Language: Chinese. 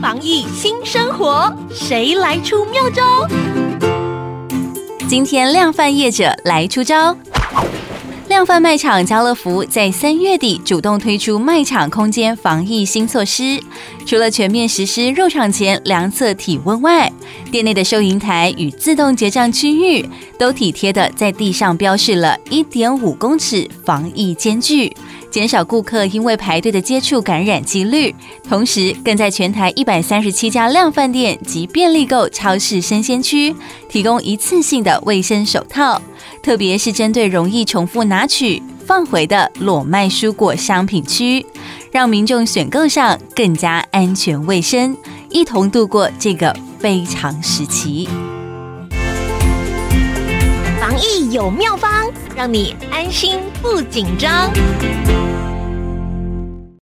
防疫新生活，谁来出妙招？今天量贩业者来出招。量贩卖场家乐福在三月底主动推出卖场空间防疫新措施，除了全面实施入场前量测体温外，店内的收银台与自动结账区域都体贴地在地上标示了一点五公尺防疫间距。减少顾客因为排队的接触感染几率，同时更在全台一百三十七家量贩店及便利购超市生鲜区提供一次性的卫生手套，特别是针对容易重复拿取、放回的裸卖蔬果商品区，让民众选购上更加安全卫生，一同度过这个非常时期。防疫有妙方，让你安心不紧张。